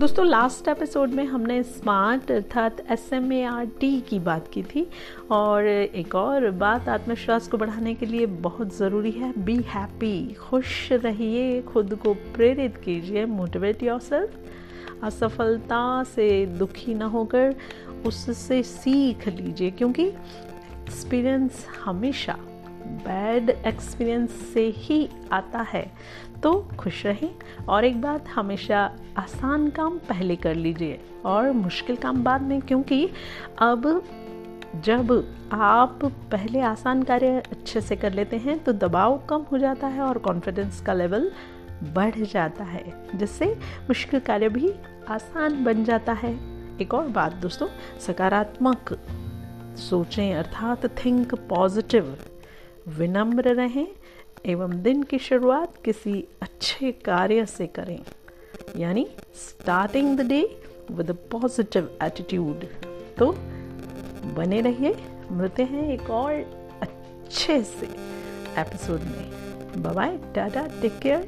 दोस्तों last episode में हमने स्मार्ट अर्थात S M A R T की बात की थी और एक और बात आत्मविश्वास को बढ़ाने के लिए बहुत ज़रूरी है। बी हैप्पी खुश रहिए, खुद को प्रेरित कीजिए मोटिवेट योर सेल्फ असफलता से दुखी ना होकर उससे सीख लीजिए, क्योंकि एक्सपीरियंस हमेशा बैड एक्सपीरियंस से ही आता है। तो खुश रहें और एक बात हमेशा आसान काम पहले कर लीजिए और मुश्किल काम बाद में, क्योंकि अब जब आप पहले आसान कार्य अच्छे से कर लेते हैं तो दबाव कम हो जाता है और कॉन्फिडेंस का लेवल बढ़ जाता है, जिससे मुश्किल कार्य भी आसान बन जाता है। एक और बात दोस्तों, सकारात्मक सोचें, अर्थात थिंक पॉजिटिव विनम्र रहें एवं दिन की शुरुआत किसी अच्छे कार्य से करें। यानी starting the day with a positive attitude तो बने रहिए, मिलते हैं एक और अच्छे से एपिसोड में। Bye Tata take care